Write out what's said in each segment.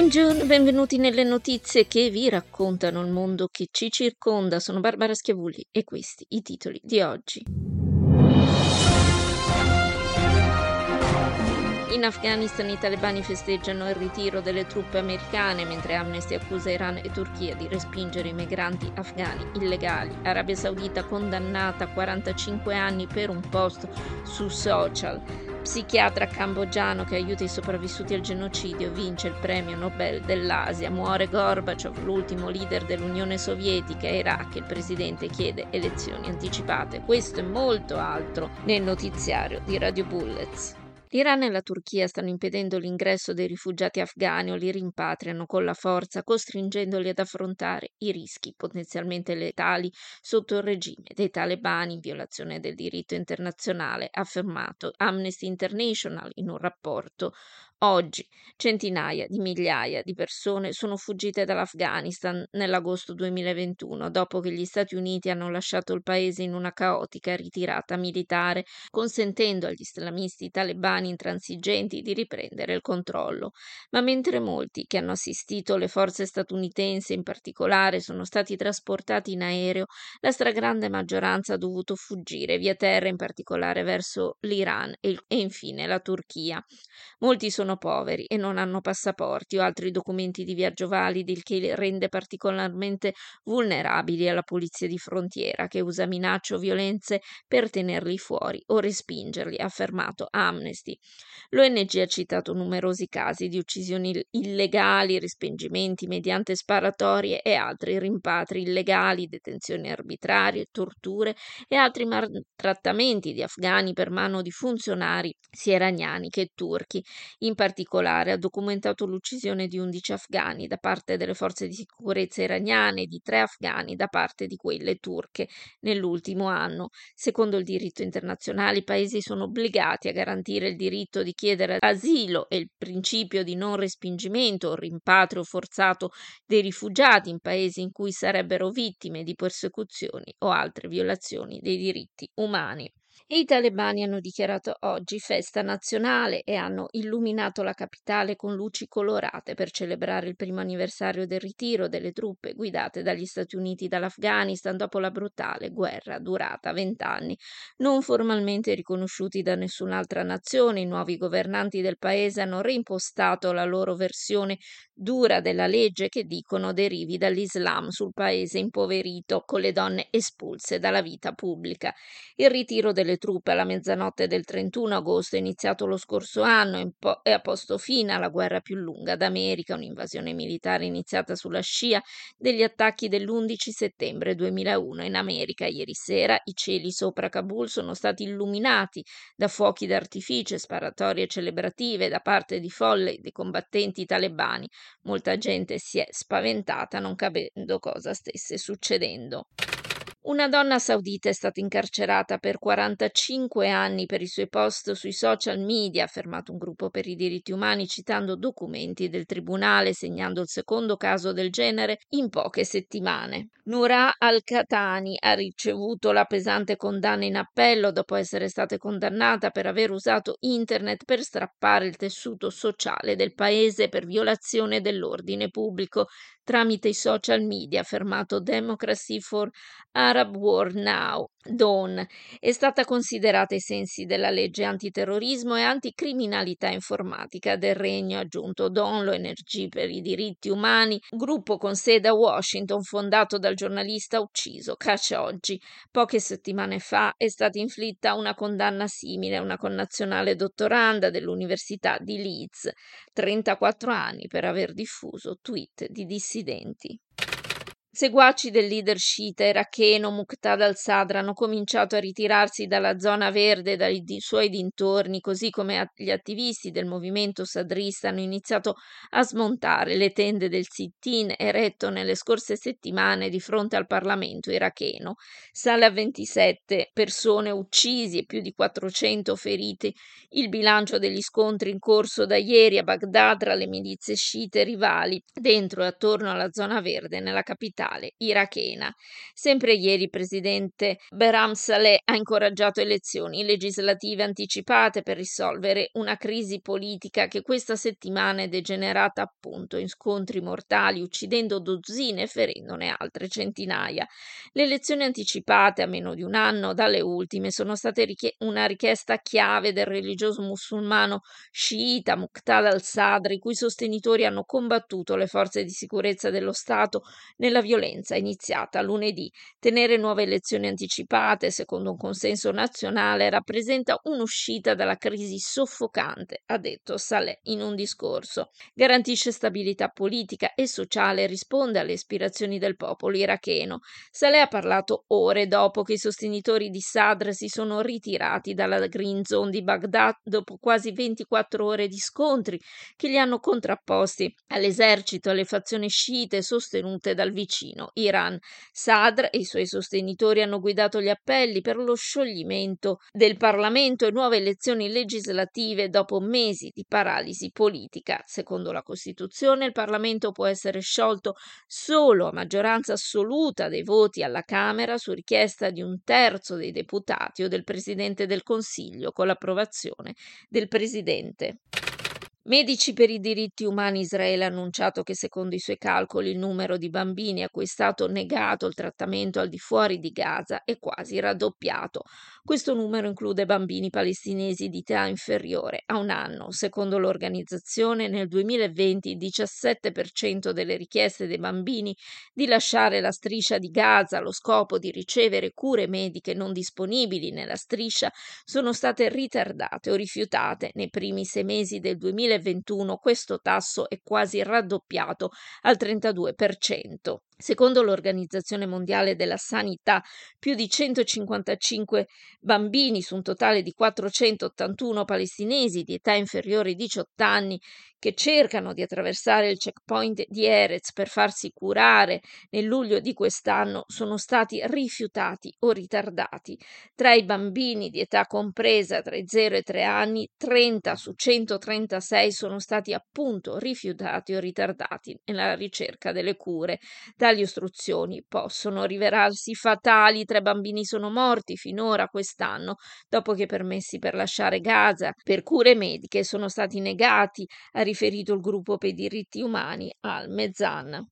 Buongiorno, benvenuti nelle notizie che vi raccontano il mondo che ci circonda. Sono Barbara Schiavulli e questi i titoli di oggi. In Afghanistan i talebani festeggiano il ritiro delle truppe americane mentre Amnesty accusa Iran e Turchia di respingere i migranti afghani illegali. Arabia Saudita condannata a 45 anni per un post su social. Psichiatra cambogiano che aiuta i sopravvissuti al genocidio vince il premio Nobel dell'Asia. Muore Gorbaciov, l'ultimo leader dell'Unione Sovietica. Iraq, il presidente chiede elezioni anticipate. Questo e molto altro nel notiziario di Radio Bullets. L'Iran e la Turchia stanno impedendo l'ingresso dei rifugiati afghani o li rimpatriano con la forza, costringendoli ad affrontare i rischi potenzialmente letali sotto il regime dei talebani in violazione del diritto internazionale, ha affermato Amnesty International in un rapporto Oggi centinaia di migliaia di persone sono fuggite dall'Afghanistan nell'agosto 2021 dopo che gli Stati Uniti hanno lasciato il paese in una caotica ritirata militare, consentendo agli islamisti talebani intransigenti di riprendere il controllo. Ma mentre molti che hanno assistito le forze statunitensi in particolare sono stati trasportati in aereo, la stragrande maggioranza ha dovuto fuggire via terra, in particolare verso l'Iran e infine la Turchia. Molti sono sono poveri e non hanno passaporti o altri documenti di viaggio validi, il che li rende particolarmente vulnerabili alla polizia di frontiera, che usa minacce o violenze per tenerli fuori o respingerli, ha affermato Amnesty. L'ONG ha citato numerosi casi di uccisioni illegali, respingimenti mediante sparatorie e altri rimpatri illegali, detenzioni arbitrarie, torture e altri maltrattamenti di afghani per mano di funzionari sia iraniani che turchi. In particolare ha documentato l'uccisione di 11 afghani da parte delle forze di sicurezza iraniane e di tre afghani da parte di quelle turche nell'ultimo anno. Secondo il diritto internazionale i paesi sono obbligati a garantire il diritto di chiedere asilo e il principio di non respingimento o rimpatrio forzato dei rifugiati in paesi in cui sarebbero vittime di persecuzioni o altre violazioni dei diritti umani. I talebani hanno dichiarato oggi festa nazionale e hanno illuminato la capitale con luci colorate per celebrare il primo anniversario del ritiro delle truppe guidate dagli Stati Uniti dall'Afghanistan dopo la brutale guerra durata vent'anni. Non formalmente riconosciuti da nessun'altra nazione, i nuovi governanti del paese hanno reimpostato la loro versione dura della legge che dicono derivi dall'Islam sul paese impoverito, con le donne espulse dalla vita pubblica. Il ritiro delle truppe alla mezzanotte del 31 agosto, iniziato lo scorso anno e ha posto fine alla guerra più lunga d'America, un'invasione militare iniziata sulla scia degli attacchi dell'11 settembre 2001 in America. Ieri sera i cieli sopra Kabul sono stati illuminati da fuochi d'artificio sparatorie celebrative da parte di folle dei combattenti talebani. Molta gente si è spaventata non capendo cosa stesse succedendo. Una donna saudita è stata incarcerata per 45 anni per i suoi post sui social media, ha affermato un gruppo per i diritti umani citando documenti del tribunale, segnando il secondo caso del genere in poche settimane. Nura Al-Khatani ha ricevuto la pesante condanna in appello dopo essere stata condannata per aver usato internet per strappare il tessuto sociale del paese per violazione dell'ordine pubblico tramite i social media, affermato Democracy for Arab World Now. Dawn è stata considerata ai sensi della legge antiterrorismo e anticriminalità informatica del Regno, aggiunto Dawn, l'ONG per i diritti umani, gruppo con sede a Washington fondato dal giornalista ucciso Khashoggi. Poche settimane fa è stata inflitta una condanna simile a una connazionale dottoranda dell'Università di Leeds, 34 anni per aver diffuso tweet di dissidenti. Seguaci del leader sciita iracheno Muqtada al-Sadr hanno cominciato a ritirarsi dalla zona verde e dai di suoi dintorni, così come gli attivisti del movimento sadrista hanno iniziato a smontare le tende del sit-in eretto nelle scorse settimane di fronte al Parlamento iracheno. Sale a 27 persone uccisi e più di 400 feriti il bilancio degli scontri in corso da ieri a Baghdad tra le milizie sciite rivali dentro e attorno alla zona verde nella capitale capitale irachena. Sempre ieri il presidente Behram Saleh ha incoraggiato elezioni legislative anticipate per risolvere una crisi politica che questa settimana è degenerata appunto in scontri mortali, uccidendo dozzine e ferendone altre centinaia. Le elezioni anticipate a meno di un anno dalle ultime sono state richie- una richiesta chiave del religioso musulmano sciita Muqtada al-Sadr, i cui sostenitori hanno combattuto le forze di sicurezza dello Stato nella violenza iniziata lunedì. Tenere nuove elezioni anticipate, secondo un consenso nazionale, rappresenta un'uscita dalla crisi soffocante, ha detto Saleh in un discorso. Garantisce stabilità politica e sociale e risponde alle aspirazioni del popolo iracheno. Saleh ha parlato ore dopo che i sostenitori di Sadr si sono ritirati dalla Green Zone di Baghdad dopo quasi 24 ore di scontri che li hanno contrapposti all'esercito e alle fazioni sciite sostenute dal vicino vicino, Iran. Sadr e i suoi sostenitori hanno guidato gli appelli per lo scioglimento del Parlamento e nuove elezioni legislative dopo mesi di paralisi politica. Secondo la Costituzione, il Parlamento può essere sciolto solo a maggioranza assoluta dei voti alla Camera su richiesta di un terzo dei deputati o del Presidente del Consiglio con l'approvazione del Presidente. Medici per i diritti umani Israele ha annunciato che secondo i suoi calcoli il numero di bambini a cui è stato negato il trattamento al di fuori di Gaza è quasi raddoppiato. Questo numero include bambini palestinesi di età inferiore a un anno. Secondo l'organizzazione nel 2020 il 17% delle richieste dei bambini di lasciare la striscia di Gaza allo scopo di ricevere cure mediche non disponibili nella striscia sono state ritardate o rifiutate nei primi sei mesi del 2020 2021 questo tasso è quasi raddoppiato al 32%. Secondo l'Organizzazione Mondiale della Sanità, più di 155 bambini su un totale di 481 palestinesi di età inferiore ai 18 anni che cercano di attraversare il checkpoint di Erez per farsi curare nel luglio di quest'anno sono stati rifiutati o ritardati. Tra i bambini di età compresa tra i 0 e i 3 anni, 30 su 136 sono stati appunto rifiutati o ritardati nella ricerca delle cure. Tali ostruzioni possono rivelarsi fatali. Tre bambini sono morti finora quest'anno dopo che permessi per lasciare Gaza per cure mediche sono stati negati a riferito il gruppo per i diritti umani al Mezzan.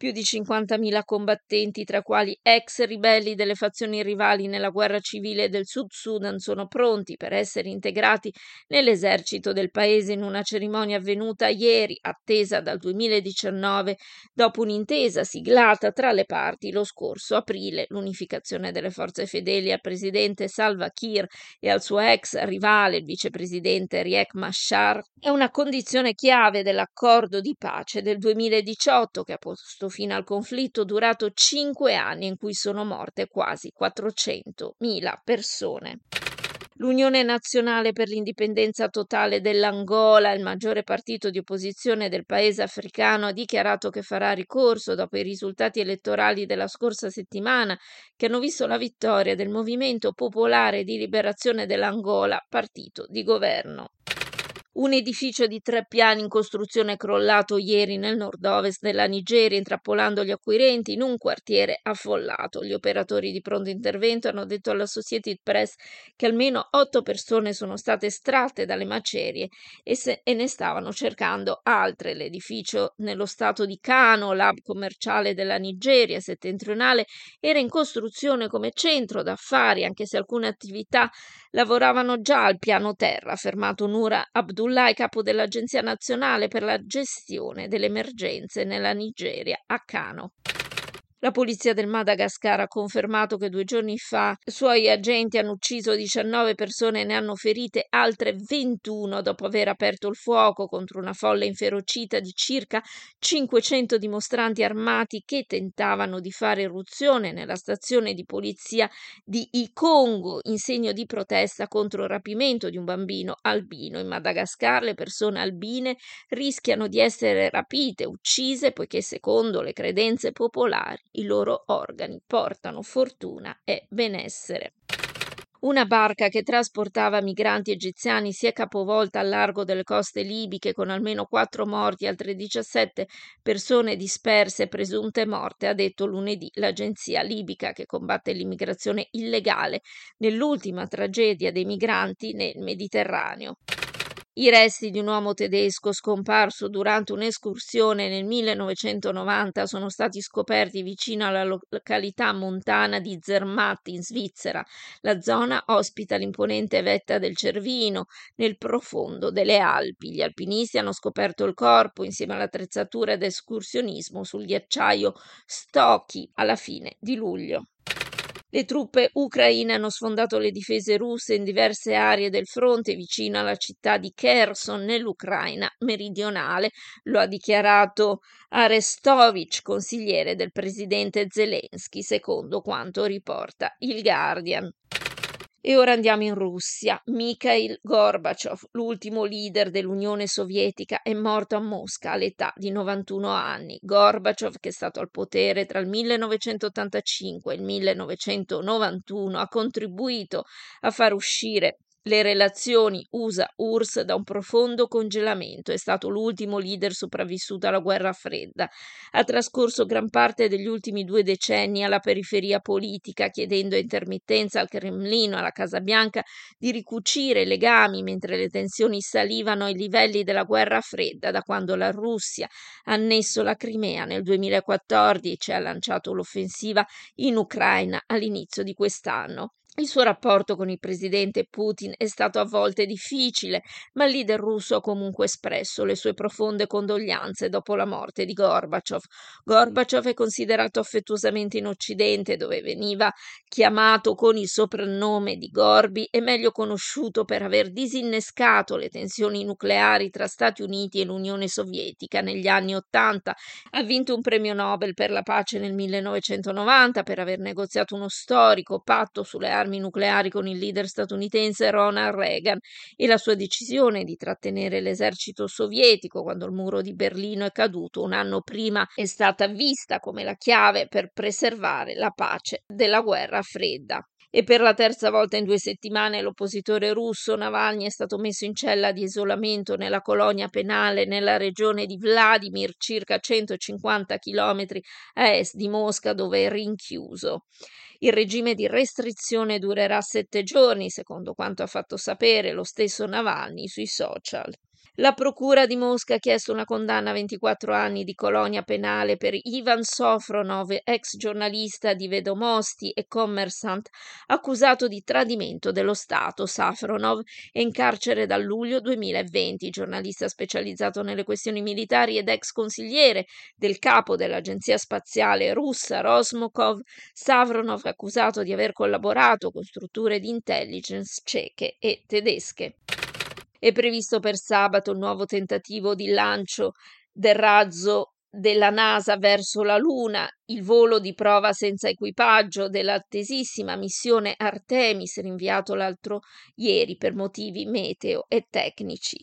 Più di 50.000 combattenti, tra quali ex ribelli delle fazioni rivali nella guerra civile del Sud Sudan, sono pronti per essere integrati nell'esercito del paese in una cerimonia avvenuta ieri, attesa dal 2019, dopo un'intesa siglata tra le parti lo scorso aprile. L'unificazione delle forze fedeli al presidente Salva Kiir e al suo ex rivale, il vicepresidente Riek Machar, è una condizione chiave dell'accordo di pace del 2018 che ha posto fine al conflitto durato cinque anni in cui sono morte quasi 400.000 persone. L'Unione Nazionale per l'Indipendenza Totale dell'Angola, il maggiore partito di opposizione del paese africano, ha dichiarato che farà ricorso dopo i risultati elettorali della scorsa settimana che hanno visto la vittoria del Movimento Popolare di Liberazione dell'Angola, partito di governo. Un edificio di tre piani in costruzione è crollato ieri nel nord-ovest della Nigeria, intrappolando gli acquirenti in un quartiere affollato. Gli operatori di pronto intervento hanno detto all'Associated Press che almeno otto persone sono state estratte dalle macerie e, se, e ne stavano cercando altre. L'edificio nello stato di Kano, l'hub commerciale della Nigeria settentrionale, era in costruzione come centro d'affari, anche se alcune attività lavoravano già al piano terra, affermato Nura Abdul Abdullah è capo dell'Agenzia nazionale per la gestione delle emergenze nella Nigeria, a Kano. La polizia del Madagascar ha confermato che due giorni fa suoi agenti hanno ucciso 19 persone e ne hanno ferite altre 21 dopo aver aperto il fuoco contro una folla inferocita di circa 500 dimostranti armati che tentavano di fare irruzione nella stazione di polizia di Ikongo in segno di protesta contro il rapimento di un bambino albino. In Madagascar le persone albine rischiano di essere rapite, uccise, poiché secondo le credenze popolari i loro organi portano fortuna e benessere. Una barca che trasportava migranti egiziani si è capovolta al largo delle coste libiche con almeno quattro morti e altre 17 persone disperse presunte morte, ha detto lunedì l'agenzia libica che combatte l'immigrazione illegale nell'ultima tragedia dei migranti nel Mediterraneo. I resti di un uomo tedesco scomparso durante un'escursione nel 1990 sono stati scoperti vicino alla località montana di Zermatt in Svizzera. La zona ospita l'imponente vetta del Cervino nel profondo delle Alpi. Gli alpinisti hanno scoperto il corpo insieme all'attrezzatura d'escursionismo sul ghiacciaio Stochi alla fine di luglio. Le truppe ucraine hanno sfondato le difese russe in diverse aree del fronte vicino alla città di Kherson nell'Ucraina meridionale, lo ha dichiarato Arestovich, consigliere del presidente Zelensky, secondo quanto riporta il Guardian. E ora andiamo in Russia. Mikhail Gorbaciov, l'ultimo leader dell'Unione Sovietica, è morto a Mosca all'età di 91 anni. Gorbaciov, che è stato al potere tra il 1985 e il 1991, ha contribuito a far uscire le relazioni USA-URSS da un profondo congelamento. È stato l'ultimo leader sopravvissuto alla guerra fredda. Ha trascorso gran parte degli ultimi due decenni alla periferia politica, chiedendo a intermittenza al Cremlino alla Casa Bianca di ricucire i legami mentre le tensioni salivano ai livelli della guerra fredda da quando la Russia ha annesso la Crimea nel 2014 e ha lanciato l'offensiva in Ucraina all'inizio di quest'anno. Il suo rapporto con il presidente Putin è stato a volte difficile, ma il leader russo ha comunque espresso le sue profonde condoglianze dopo la morte di Gorbaciov. Gorbaciov è considerato affettuosamente in Occidente, dove veniva chiamato con il soprannome di Gorbi e meglio conosciuto per aver disinnescato le tensioni nucleari tra Stati Uniti e l'Unione Sovietica negli anni Ottanta. Ha vinto un premio Nobel per la pace nel 1990 per aver negoziato uno storico patto sulle armi armi nucleari con il leader statunitense Ronald Reagan e la sua decisione di trattenere l'esercito sovietico quando il muro di Berlino è caduto un anno prima è stata vista come la chiave per preservare la pace della guerra fredda e per la terza volta in due settimane l'oppositore russo Navalny è stato messo in cella di isolamento nella colonia penale nella regione di Vladimir, circa 150 km a est di Mosca, dove è rinchiuso. Il regime di restrizione durerà sette giorni, secondo quanto ha fatto sapere lo stesso Navalny sui social. La Procura di Mosca ha chiesto una condanna a 24 anni di colonia penale per Ivan Sofronov, ex giornalista di Vedomosti e Commersant, accusato di tradimento dello Stato. Safronov è in carcere dal luglio 2020, giornalista specializzato nelle questioni militari ed ex consigliere del capo dell'agenzia spaziale russa Rosmokov. Savronov è accusato di aver collaborato con strutture di intelligence ceche e tedesche. È previsto per sabato il nuovo tentativo di lancio del razzo della NASA verso la Luna, il volo di prova senza equipaggio dell'attesissima missione Artemis rinviato l'altro ieri per motivi meteo e tecnici.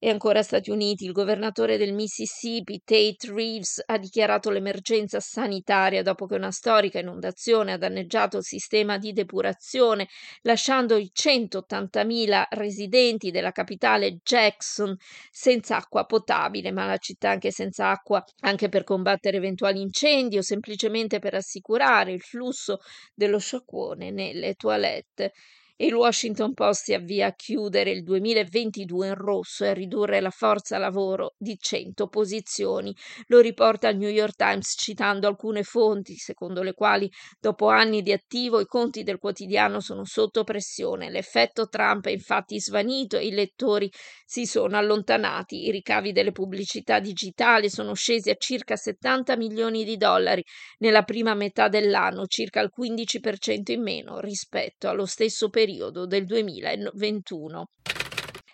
E ancora Stati Uniti, il governatore del Mississippi, Tate Reeves, ha dichiarato l'emergenza sanitaria dopo che una storica inondazione ha danneggiato il sistema di depurazione, lasciando i 180.000 residenti della capitale Jackson senza acqua potabile, ma la città anche senza acqua anche per combattere eventuali incendi o semplicemente per assicurare il flusso dello sciacquone nelle toilette. Il Washington Post si avvia a chiudere il 2022 in rosso e a ridurre la forza lavoro di 100 posizioni. Lo riporta il New York Times citando alcune fonti, secondo le quali dopo anni di attivo i conti del quotidiano sono sotto pressione. L'effetto Trump è infatti svanito e i lettori si sono allontanati. I ricavi delle pubblicità digitali sono scesi a circa 70 milioni di dollari nella prima metà dell'anno, circa il 15% in meno rispetto allo stesso periodo del 2021.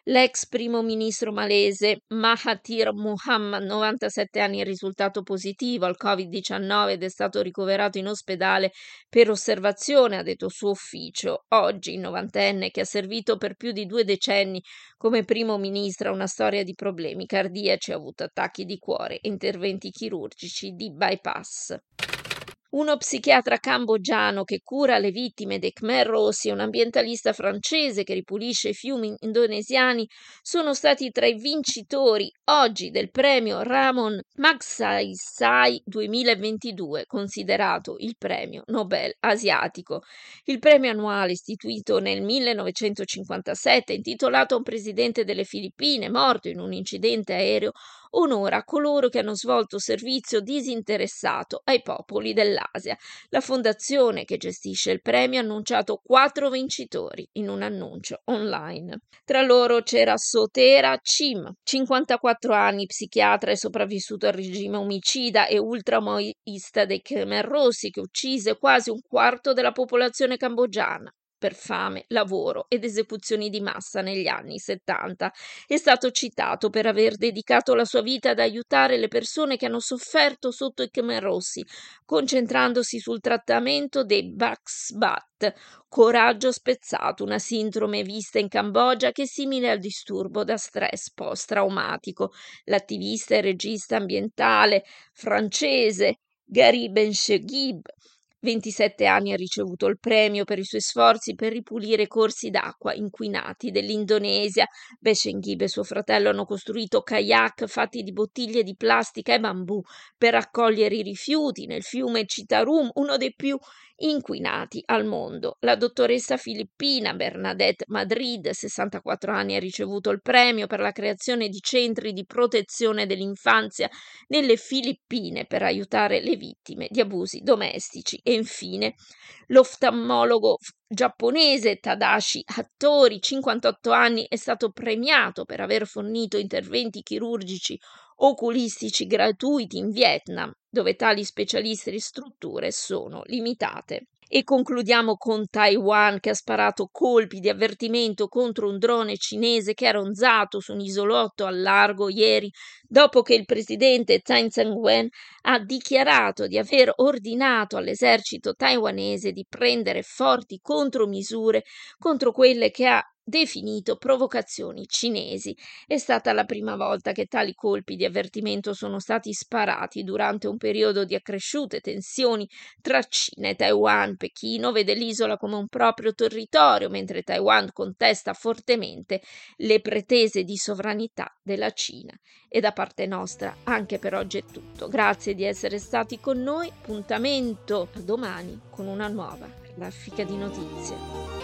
L'ex primo ministro malese Mahathir Mohamad, 97 anni, è risultato positivo al Covid-19 ed è stato ricoverato in ospedale per osservazione, ha detto suo ufficio. Oggi, il novantenne, che ha servito per più di due decenni come primo ministro, ha una storia di problemi cardiaci, ha avuto attacchi di cuore e interventi chirurgici di bypass. Uno psichiatra cambogiano che cura le vittime dei Khmer Rossi e un ambientalista francese che ripulisce i fiumi indonesiani sono stati tra i vincitori oggi del premio Ramon Magsaysay 2022, considerato il premio Nobel asiatico. Il premio annuale istituito nel 1957, intitolato a un presidente delle Filippine morto in un incidente aereo, onora coloro che hanno svolto servizio disinteressato ai popoli dell'Asia. La fondazione che gestisce il premio ha annunciato quattro vincitori in un annuncio online. Tra loro c'era Sotera Chim, 54 anni, psichiatra e sopravvissuto al regime omicida e ultramoista dei Khmer Rossi che uccise quasi un quarto della popolazione cambogiana per fame, lavoro ed esecuzioni di massa negli anni 70. È stato citato per aver dedicato la sua vita ad aiutare le persone che hanno sofferto sotto i Khmer Rossi, concentrandosi sul trattamento dei Baxbat, coraggio spezzato, una sindrome vista in Cambogia che è simile al disturbo da stress post-traumatico. L'attivista e regista ambientale francese Gary Benchegib 27 anni ha ricevuto il premio per i suoi sforzi per ripulire corsi d'acqua inquinati dell'Indonesia. Beshenghib e suo fratello hanno costruito kayak fatti di bottiglie di plastica e bambù per raccogliere i rifiuti nel fiume Citarum, uno dei più inquinati al mondo. La dottoressa filippina Bernadette Madrid, 64 anni, ha ricevuto il premio per la creazione di centri di protezione dell'infanzia nelle Filippine per aiutare le vittime di abusi domestici. E infine l'oftalmologo giapponese Tadashi Hattori, 58 anni, è stato premiato per aver fornito interventi chirurgici oculistici gratuiti in Vietnam, dove tali specialisti e strutture sono limitate. E concludiamo con Taiwan che ha sparato colpi di avvertimento contro un drone cinese che ha ronzato su un isolotto al largo ieri, dopo che il presidente Tsai Ing-wen ha dichiarato di aver ordinato all'esercito taiwanese di prendere forti contromisure contro quelle che ha definito provocazioni cinesi. È stata la prima volta che tali colpi di avvertimento sono stati sparati durante un periodo di accresciute tensioni tra Cina e Taiwan. Pechino vede l'isola come un proprio territorio, mentre Taiwan contesta fortemente le pretese di sovranità della Cina. E da parte nostra anche per oggi è tutto. Grazie di essere stati con noi. Appuntamento a domani con una nuova raffica di notizie.